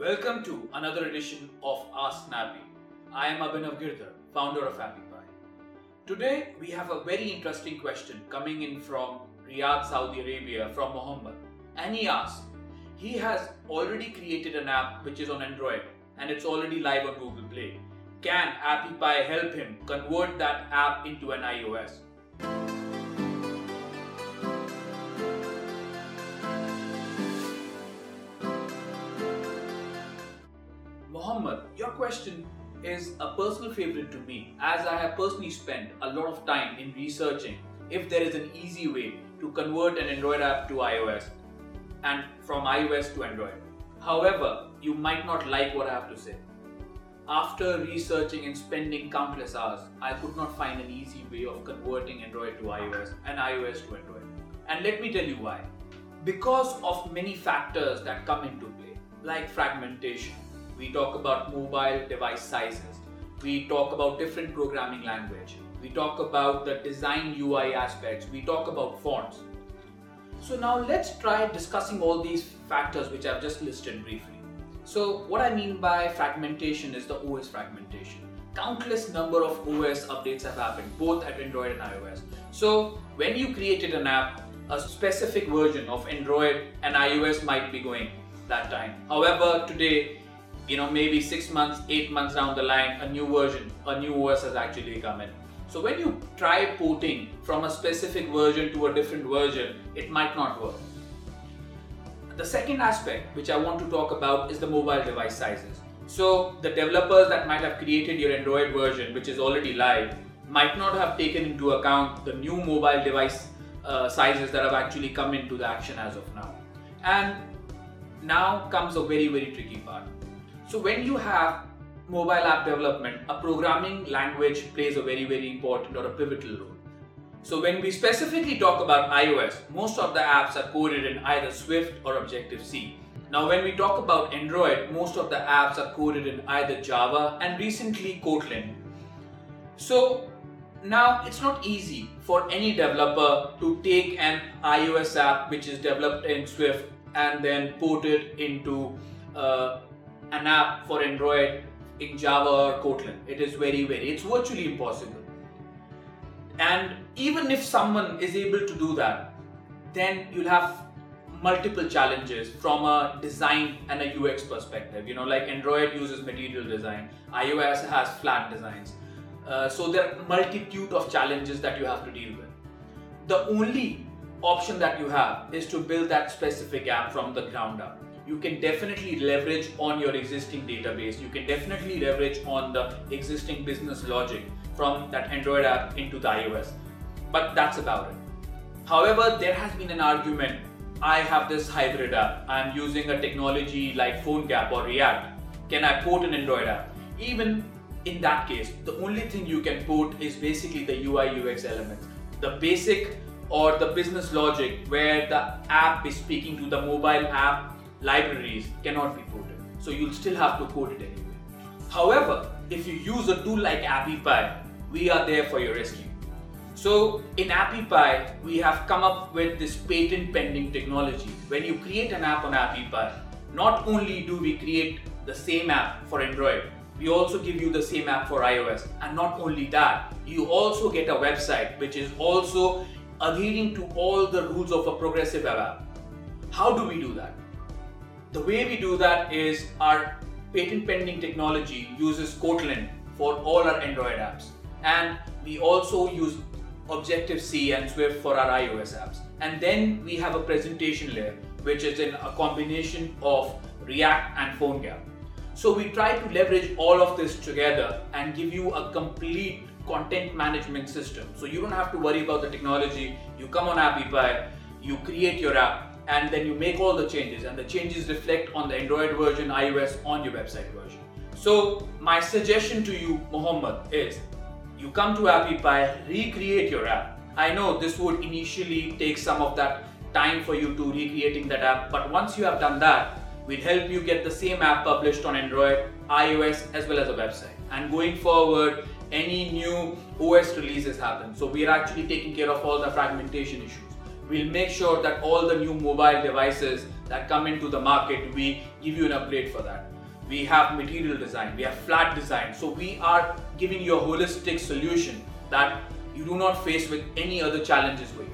Welcome to another edition of Ask Snappy. I am Abhinav Girdhar, founder of AppyPie. Today we have a very interesting question coming in from Riyadh, Saudi Arabia from Mohammed. And he asks, he has already created an app which is on Android and it's already live on Google Play. Can AppyPie help him convert that app into an iOS? Mohammed, your question is a personal favorite to me as I have personally spent a lot of time in researching if there is an easy way to convert an Android app to iOS and from iOS to Android. However, you might not like what I have to say. After researching and spending countless hours, I could not find an easy way of converting Android to iOS and iOS to Android. And let me tell you why. Because of many factors that come into play, like fragmentation, we talk about mobile device sizes, we talk about different programming language, we talk about the design UI aspects, we talk about fonts. So now let's try discussing all these factors which I've just listed briefly. So what I mean by fragmentation is the OS fragmentation. Countless number of OS updates have happened both at Android and iOS. So when you created an app, a specific version of Android and iOS might be going that time. However, today you know maybe six months eight months down the line a new version a new os has actually come in. So when you try porting from a specific version to a different version it might not work. The second aspect which i want to talk about is the mobile device sizes. So the developers that might have created your android version which is already live might not have taken into account the new mobile device uh, sizes that have actually come into the action as of now. And now comes a very very tricky part so when you have mobile app development, a programming language plays a very, very important or a pivotal role. So when we specifically talk about iOS, most of the apps are coded in either Swift or Objective-C. Now when we talk about Android, most of the apps are coded in either Java and recently Kotlin. So now it's not easy for any developer to take an iOS app which is developed in Swift and then port it into uh, an app for Android in Java or Kotlin. It is very, very, it's virtually impossible. And even if someone is able to do that, then you'll have multiple challenges from a design and a UX perspective. You know, like Android uses material design, iOS has flat designs. Uh, so there are multitude of challenges that you have to deal with. The only option that you have is to build that specific app from the ground up you can definitely leverage on your existing database. You can definitely leverage on the existing business logic from that Android app into the iOS. But that's about it. However, there has been an argument I have this hybrid app. I'm using a technology like PhoneGap or React. Can I port an Android app? Even in that case, the only thing you can port is basically the UI UX elements. The basic or the business logic where the app is speaking to the mobile app libraries cannot be ported. So you'll still have to code it anyway. However, if you use a tool like AppyPie, we are there for your rescue. So in AppyPie, we have come up with this patent pending technology. When you create an app on AppyPie, not only do we create the same app for Android, we also give you the same app for iOS. And not only that, you also get a website which is also adhering to all the rules of a progressive app. How do we do that? The way we do that is our patent pending technology uses Kotlin for all our Android apps. And we also use Objective-C and Swift for our iOS apps. And then we have a presentation layer, which is in a combination of React and PhoneGap. So we try to leverage all of this together and give you a complete content management system. So you don't have to worry about the technology. You come on AppyPie, you create your app, and then you make all the changes and the changes reflect on the Android version, iOS on your website version. So my suggestion to you, Mohammed, is you come to Appy AppyPie, recreate your app. I know this would initially take some of that time for you to recreating that app, but once you have done that, we'll help you get the same app published on Android, iOS, as well as a website. And going forward, any new OS releases happen. So we are actually taking care of all the fragmentation issues we'll make sure that all the new mobile devices that come into the market, we give you an upgrade for that. We have material design, we have flat design. So we are giving you a holistic solution that you do not face with any other challenges forward.